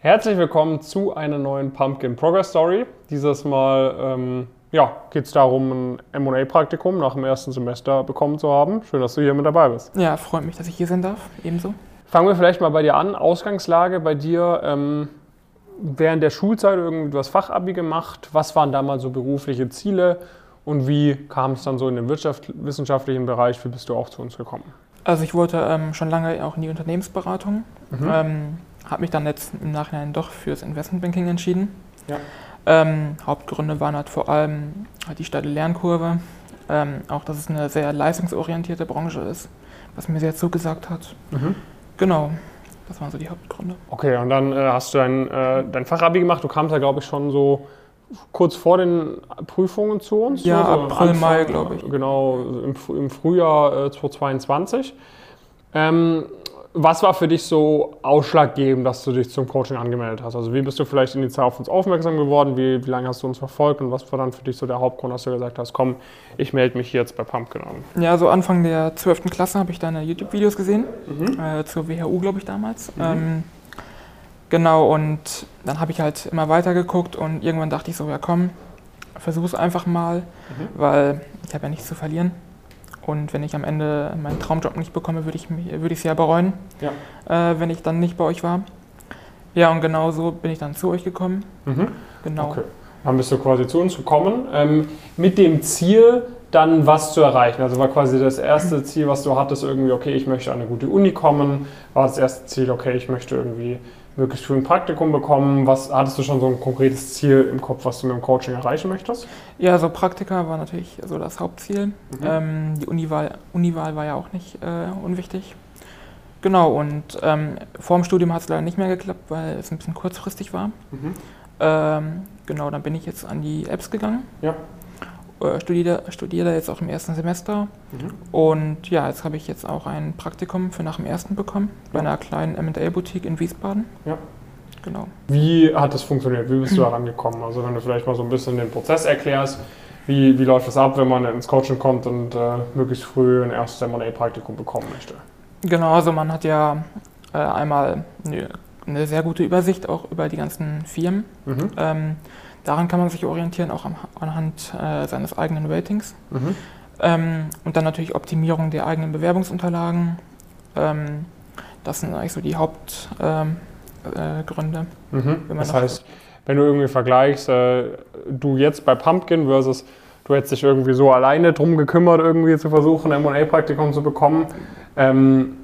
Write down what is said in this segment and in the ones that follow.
Herzlich willkommen zu einer neuen Pumpkin Progress Story. Dieses Mal ähm, ja, geht es darum, ein MA-Praktikum nach dem ersten Semester bekommen zu haben. Schön, dass du hier mit dabei bist. Ja, freut mich, dass ich hier sein darf. Ebenso. Fangen wir vielleicht mal bei dir an. Ausgangslage bei dir. Ähm, während der Schulzeit irgendwas Fachabi gemacht. Was waren damals so berufliche Ziele und wie kam es dann so in den wissenschaftlichen Bereich? Wie bist du auch zu uns gekommen? Also ich wollte ähm, schon lange auch in die Unternehmensberatung. Mhm. Habe mich dann jetzt im Nachhinein doch fürs Investmentbanking entschieden. Ja. Ähm, Hauptgründe waren halt vor allem halt die steile Lernkurve, ähm, auch dass es eine sehr leistungsorientierte Branche ist, was mir sehr zugesagt hat. Mhm. Genau, das waren so die Hauptgründe. Okay, und dann äh, hast du dein, äh, dein Fachabi gemacht. Du kamst ja, glaube ich, schon so kurz vor den Prüfungen zu uns. Ja, so April, Anfang, Mai, glaube ich. Genau, im, im Frühjahr äh, 2022. Ähm, was war für dich so ausschlaggebend, dass du dich zum Coaching angemeldet hast? Also wie bist du vielleicht initial auf uns aufmerksam geworden? Wie, wie lange hast du uns verfolgt? Und was war dann für dich so der Hauptgrund, dass du gesagt hast, komm, ich melde mich jetzt bei Pumpkin an? Ja, so Anfang der 12. Klasse habe ich deine YouTube-Videos gesehen, mhm. äh, zur WHU, glaube ich, damals. Mhm. Ähm, genau, und dann habe ich halt immer weiter geguckt und irgendwann dachte ich so, ja komm, versuch es einfach mal, mhm. weil ich habe ja nichts zu verlieren. Und wenn ich am Ende meinen Traumjob nicht bekomme, würde ich es würd ja bereuen, ja. Äh, wenn ich dann nicht bei euch war. Ja, und genau so bin ich dann zu euch gekommen. Mhm. Genau. Okay. Dann bist du quasi zu uns gekommen. Ähm, mit dem Ziel, dann was zu erreichen. Also war quasi das erste Ziel, was du hattest, irgendwie, okay, ich möchte an eine gute Uni kommen. War das erste Ziel, okay, ich möchte irgendwie möglichst früh ein Praktikum bekommen? Was hattest du schon so ein konkretes Ziel im Kopf, was du mit dem Coaching erreichen möchtest? Ja, also Praktika war natürlich so das Hauptziel. Mhm. Ähm, die Uniwahl, Uniwahl war ja auch nicht äh, unwichtig. Genau, und ähm, vor dem Studium hat es leider nicht mehr geklappt, weil es ein bisschen kurzfristig war. Mhm. Ähm, genau, dann bin ich jetzt an die Apps gegangen. Ja. Äh, studiere, studiere jetzt auch im ersten Semester. Mhm. Und ja, jetzt habe ich jetzt auch ein Praktikum für nach dem ersten bekommen, bei einer kleinen MA-Boutique in Wiesbaden. Ja. Genau. Wie hat das funktioniert? Wie bist du da rangekommen? Also wenn du vielleicht mal so ein bisschen den Prozess erklärst, wie, wie läuft das ab, wenn man ins Coaching kommt und äh, möglichst früh ein erstes M&A-Praktikum bekommen möchte? Genau, also man hat ja äh, einmal eine, eine, sehr gute Übersicht auch über die ganzen Firmen. Mhm. Ähm, Daran kann man sich orientieren, auch am, anhand äh, seines eigenen Ratings. Mhm. Ähm, und dann natürlich Optimierung der eigenen Bewerbungsunterlagen. Ähm, das sind eigentlich so die Hauptgründe. Ähm, äh, mhm. Das heißt, wenn du irgendwie vergleichst, äh, du jetzt bei Pumpkin versus du hättest dich irgendwie so alleine drum gekümmert, irgendwie zu versuchen, ein M&A-Praktikum zu bekommen. Ähm,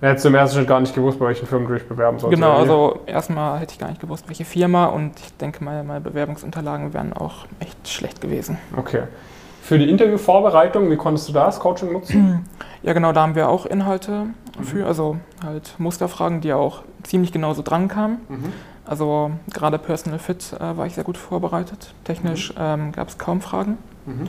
Hättest du im ersten Schritt gar nicht gewusst, bei welchen Firmen du dich bewerben sollst? Genau, also erstmal hätte ich gar nicht gewusst, welche Firma und ich denke, meine, meine Bewerbungsunterlagen wären auch echt schlecht gewesen. Okay. Für die Interviewvorbereitung, wie konntest du das Coaching nutzen? Ja, genau, da haben wir auch Inhalte für, also halt Musterfragen, die auch ziemlich genauso dran kamen. Mhm. Also gerade Personal Fit äh, war ich sehr gut vorbereitet. Technisch mhm. ähm, gab es kaum Fragen. Mhm.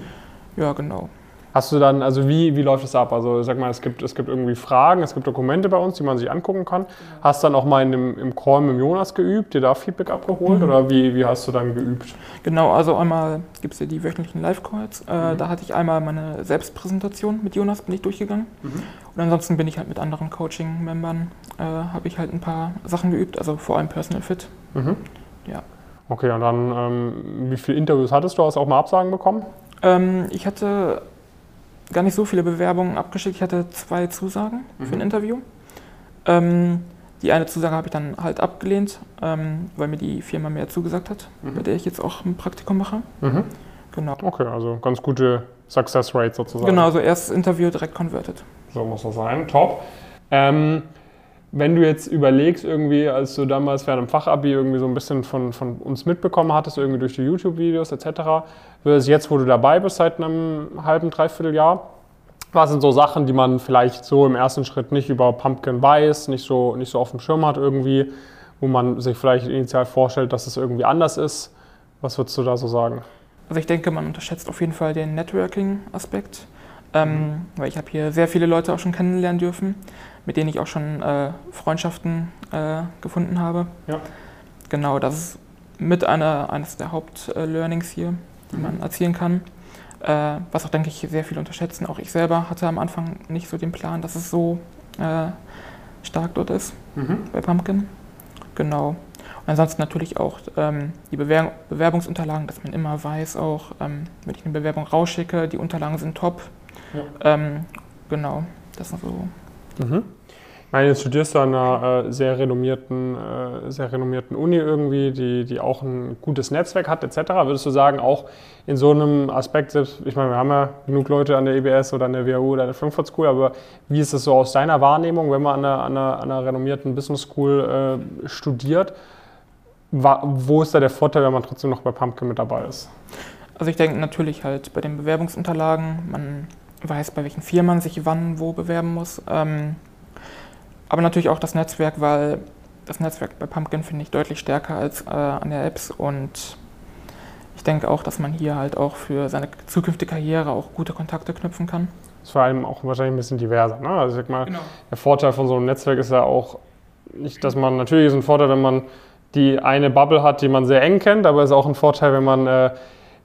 Ja, genau. Hast du dann, also wie, wie läuft das ab? Also sag mal, es gibt, es gibt irgendwie Fragen, es gibt Dokumente bei uns, die man sich angucken kann. Genau. Hast du dann auch mal in dem, im Call mit Jonas geübt, dir da Feedback abgeholt mhm. oder wie, wie hast du dann geübt? Genau, also einmal gibt es ja die wöchentlichen Live-Calls. Äh, mhm. Da hatte ich einmal meine Selbstpräsentation mit Jonas, bin ich durchgegangen. Mhm. Und ansonsten bin ich halt mit anderen Coaching-Membern, äh, habe ich halt ein paar Sachen geübt, also vor allem Personal Fit. Mhm. Ja. Okay, und dann, ähm, wie viele Interviews hattest du? Hast du auch mal Absagen bekommen? Ähm, ich hatte gar nicht so viele Bewerbungen abgeschickt. Ich hatte zwei Zusagen mhm. für ein mhm. Interview. Ähm, die eine Zusage habe ich dann halt abgelehnt, ähm, weil mir die Firma mehr zugesagt hat, mhm. bei der ich jetzt auch ein Praktikum mache. Mhm. Genau. Okay, also ganz gute Success Rate sozusagen. Genau, also erstes Interview direkt converted. So muss das sein, top. Ähm, wenn du jetzt überlegst, irgendwie, als du damals während dem Fachabi irgendwie so ein bisschen von, von uns mitbekommen hattest, irgendwie durch die YouTube-Videos etc., versus jetzt, wo du dabei bist seit einem halben, dreiviertel Jahr, was sind so Sachen, die man vielleicht so im ersten Schritt nicht über Pumpkin weiß, nicht so, nicht so auf dem Schirm hat irgendwie, wo man sich vielleicht initial vorstellt, dass es irgendwie anders ist? Was würdest du da so sagen? Also ich denke, man unterschätzt auf jeden Fall den Networking-Aspekt, ähm, weil ich habe hier sehr viele Leute auch schon kennenlernen dürfen mit denen ich auch schon äh, Freundschaften äh, gefunden habe. Ja. Genau, das ist mit einer, eines der Hauptlearnings hier, die mhm. man erzielen kann. Äh, was auch, denke ich, sehr viele unterschätzen. Auch ich selber hatte am Anfang nicht so den Plan, dass es so äh, stark dort ist mhm. bei Pumpkin. Genau. ansonsten natürlich auch ähm, die Bewer Bewerbungsunterlagen, dass man immer weiß, auch ähm, wenn ich eine Bewerbung rausschicke, die Unterlagen sind top. Ja. Ähm, genau, das sind so. Mhm. Ich meine, jetzt studierst du an einer äh, sehr, renommierten, äh, sehr renommierten Uni irgendwie, die, die auch ein gutes Netzwerk hat, etc. Würdest du sagen, auch in so einem Aspekt, selbst, ich meine, wir haben ja genug Leute an der EBS oder an der WHU oder an der Frankfurt School, aber wie ist es so aus deiner Wahrnehmung, wenn man an einer, an einer, an einer renommierten Business School äh, studiert? wo ist da der Vorteil, wenn man trotzdem noch bei Pumpkin mit dabei ist? Also ich denke natürlich halt bei den Bewerbungsunterlagen, man weiß, bei welchen Firmen man sich wann wo bewerben muss. Ähm, aber natürlich auch das Netzwerk, weil das Netzwerk bei Pumpkin finde ich deutlich stärker als äh, an der Apps und ich denke auch, dass man hier halt auch für seine zukünftige Karriere auch gute Kontakte knüpfen kann. Das ist vor allem auch wahrscheinlich ein bisschen diverser. Ne? Also ich sag mal, genau. der Vorteil von so einem Netzwerk ist ja auch nicht, dass man natürlich ist ein Vorteil, wenn man die eine Bubble hat, die man sehr eng kennt, aber es ist auch ein Vorteil, wenn man äh,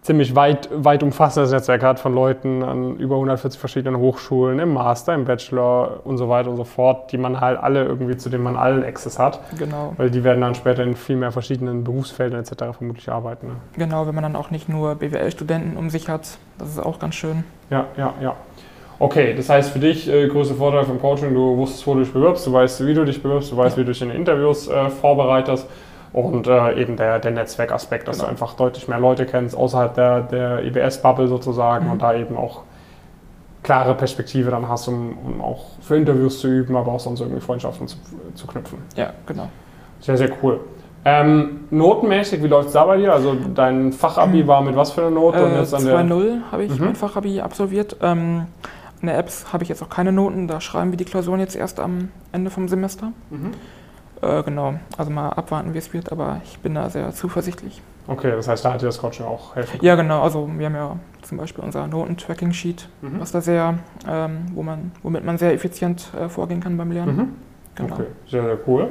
ziemlich weit, weit umfassendes Netzwerk hat von Leuten an über 140 verschiedenen Hochschulen, im Master, im Bachelor und so weiter und so fort, die man halt alle irgendwie, zu denen man allen Access hat. Genau. Weil die werden dann später in viel mehr verschiedenen Berufsfeldern etc. vermutlich arbeiten. Ne? Genau, wenn man dann auch nicht nur BWL-Studenten um sich hat, das ist auch ganz schön. Ja, ja, ja. Okay, das heißt für dich, äh, größter Vorteil vom Coaching, du wusstest, wo du dich bewirbst, du weißt, wie du dich bewirbst, du weißt, ja. wie du dich in Interviews äh, vorbereitest und äh, eben der, der Netzwerkaspekt, dass genau. du einfach deutlich mehr Leute kennst außerhalb der, der IBS-Bubble sozusagen mhm. und da eben auch klare Perspektive dann hast, um, um, auch für Interviews zu üben, aber auch sonst irgendwie Freundschaften zu, zu knüpfen. Ja, genau. Sehr, sehr cool. Ähm, notenmäßig, wie läuft es da bei dir? Also dein Fachabi war mit was für einer Note? Äh, 2.0 habe ich mhm. mein Fachabi absolviert. Ähm, in der Apps habe ich jetzt auch keine Noten, da schreiben wir die Klausuren jetzt erst am Ende vom Semester. Mhm. Äh, genau, also mal abwarten, wie es wird, aber ich bin da sehr zuversichtlich. Okay, das heißt, da hat dir das Coaching auch helfen Ja, genau, also wir haben ja zum Beispiel unser Noten-Tracking-Sheet, mhm. was da sehr, ähm, wo man, womit man sehr effizient äh, vorgehen kann beim Lernen. Mhm. Genau. Okay, sehr, sehr cool.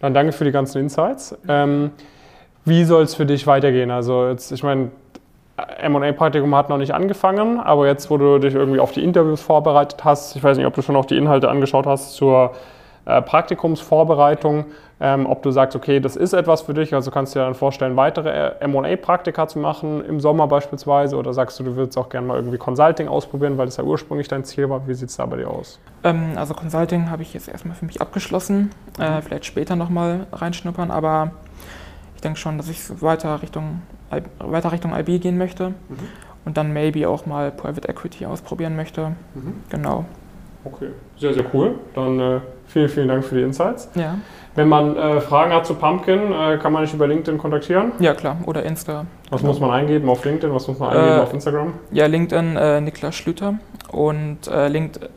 Dann danke für die ganzen Insights. Ähm, wie soll es für dich weitergehen? Also jetzt, ich meine, M&A-Praktikum hat noch nicht angefangen, aber jetzt, wo du dich irgendwie auf die Interviews vorbereitet hast, ich weiß nicht, ob du schon auch die Inhalte angeschaut hast zur äh, Praktikumsvorbereitung, ähm, ob du sagst, okay, das ist etwas für dich, also kannst du dir dann vorstellen, weitere äh, MA-Praktika zu machen, im Sommer beispielsweise, oder sagst du, du würdest auch gerne mal irgendwie Consulting ausprobieren, weil das ja ursprünglich dein Ziel war. Wie sieht es da bei dir aus? Ähm, also Consulting habe ich jetzt erstmal für mich abgeschlossen, äh, mhm. vielleicht später nochmal reinschnuppern, aber ich denke schon, dass ich weiter Richtung, weiter Richtung IB gehen möchte mhm. und dann maybe auch mal Private Equity ausprobieren möchte. Mhm. Genau. Okay, sehr, sehr cool. Dann äh, vielen, vielen Dank für die Insights. Ja. Wenn man äh, Fragen hat zu Pumpkin, äh, kann man dich über LinkedIn kontaktieren? Ja, klar. Oder Insta. Was genau. muss man eingeben auf LinkedIn? Was muss man eingeben äh, auf Instagram? Ja, LinkedIn äh, Niklas Schlüter und äh, LinkedIn,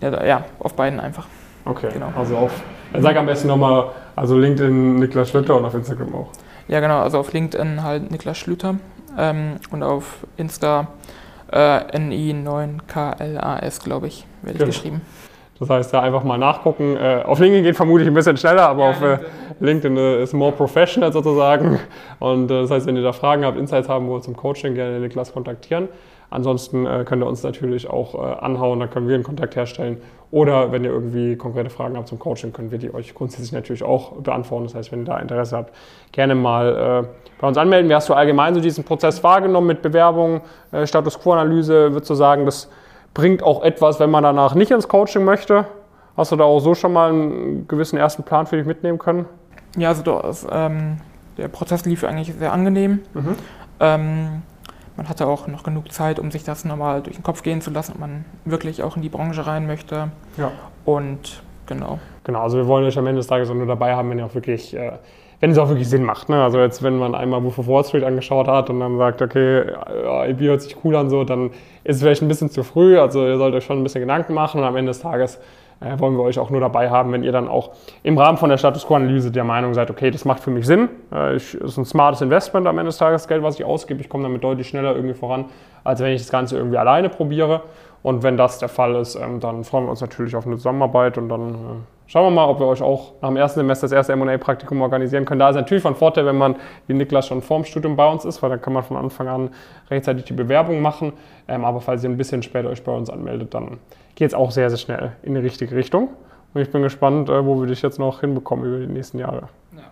ja, ja, auf beiden einfach. Okay, genau. also auf, sag am besten nochmal, also LinkedIn Niklas Schlüter und auf Instagram auch. Ja, genau, also auf LinkedIn halt Niklas Schlüter ähm, und auf Insta äh, NI9KLAS, glaube ich, werde genau. geschrieben. Das heißt, da einfach mal nachgucken. Äh, auf LinkedIn geht vermutlich ein bisschen schneller, aber ja, auf äh, LinkedIn äh, ist more professional sozusagen. Und das heißt, wenn ihr da Fragen habt, Insights haben wollt zum Coaching, gerne den Niklas kontaktieren. Ansonsten könnt ihr uns natürlich auch anhauen, dann können wir einen Kontakt herstellen. Oder wenn ihr irgendwie konkrete Fragen habt zum Coaching, können wir die euch grundsätzlich natürlich auch beantworten. Das heißt, wenn ihr da Interesse habt, gerne mal bei uns anmelden. Wie hast du allgemein so diesen Prozess wahrgenommen mit Bewerbung, Status Quo-Analyse? Würdest du sagen, das bringt auch etwas, wenn man danach nicht ins Coaching möchte? Hast du da auch so schon mal einen gewissen ersten Plan für dich mitnehmen können? Ja, also das, ähm, der Prozess lief eigentlich sehr angenehm. Mhm. Ähm, man hatte auch noch genug Zeit, um sich das nochmal durch den Kopf gehen zu lassen, ob man wirklich auch in die Branche rein möchte. Ja. Und genau. Genau, also wir wollen euch am Ende des Tages auch nur dabei haben, wenn ihr auch wirklich, äh, wenn es auch wirklich Sinn macht. Ne? Also jetzt, wenn man einmal Wolf of Wall Street angeschaut hat und dann sagt, okay, IB hört sich cool an, so, dann ist es vielleicht ein bisschen zu früh. Also ihr sollt euch schon ein bisschen Gedanken machen und am Ende des Tages äh, wollen wir euch auch nur dabei haben, wenn ihr dann auch im Rahmen von der Status Quo-Analyse der Meinung seid, okay, das macht für mich Sinn, äh, ist ein smartes Investment am Ende des Tages, Geld, was ich ausgebe, ich komme damit deutlich schneller irgendwie voran, als wenn ich das Ganze irgendwie alleine probiere. Und wenn das der Fall ist, ähm, dann freuen wir uns natürlich auf eine Zusammenarbeit und dann äh, schauen wir mal, ob wir euch auch nach dem ersten Semester das erste M&A-Praktikum organisieren können. Da ist natürlich von Vorteil, wenn man wie Niklas schon vorm Studium bei uns ist, weil dann kann man von Anfang an rechtzeitig die Bewerbung machen. Ähm, aber falls ihr ein bisschen später euch bei uns anmeldet, dann geht es auch sehr, sehr schnell in die richtige Richtung. Und ich bin gespannt, äh, wo wir dich jetzt noch hinbekommen über die nächsten Jahre. Ja.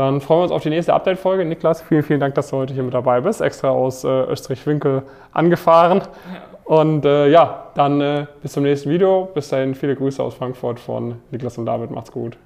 Dann freuen wir uns auf die nächste Update-Folge. Niklas, vielen, vielen Dank, dass du heute hier mit dabei bist. Extra aus äh, Österreich-Winkel angefahren. Und äh, ja, dann äh, bis zum nächsten Video. Bis dahin viele Grüße aus Frankfurt von Niklas und David. Macht's gut.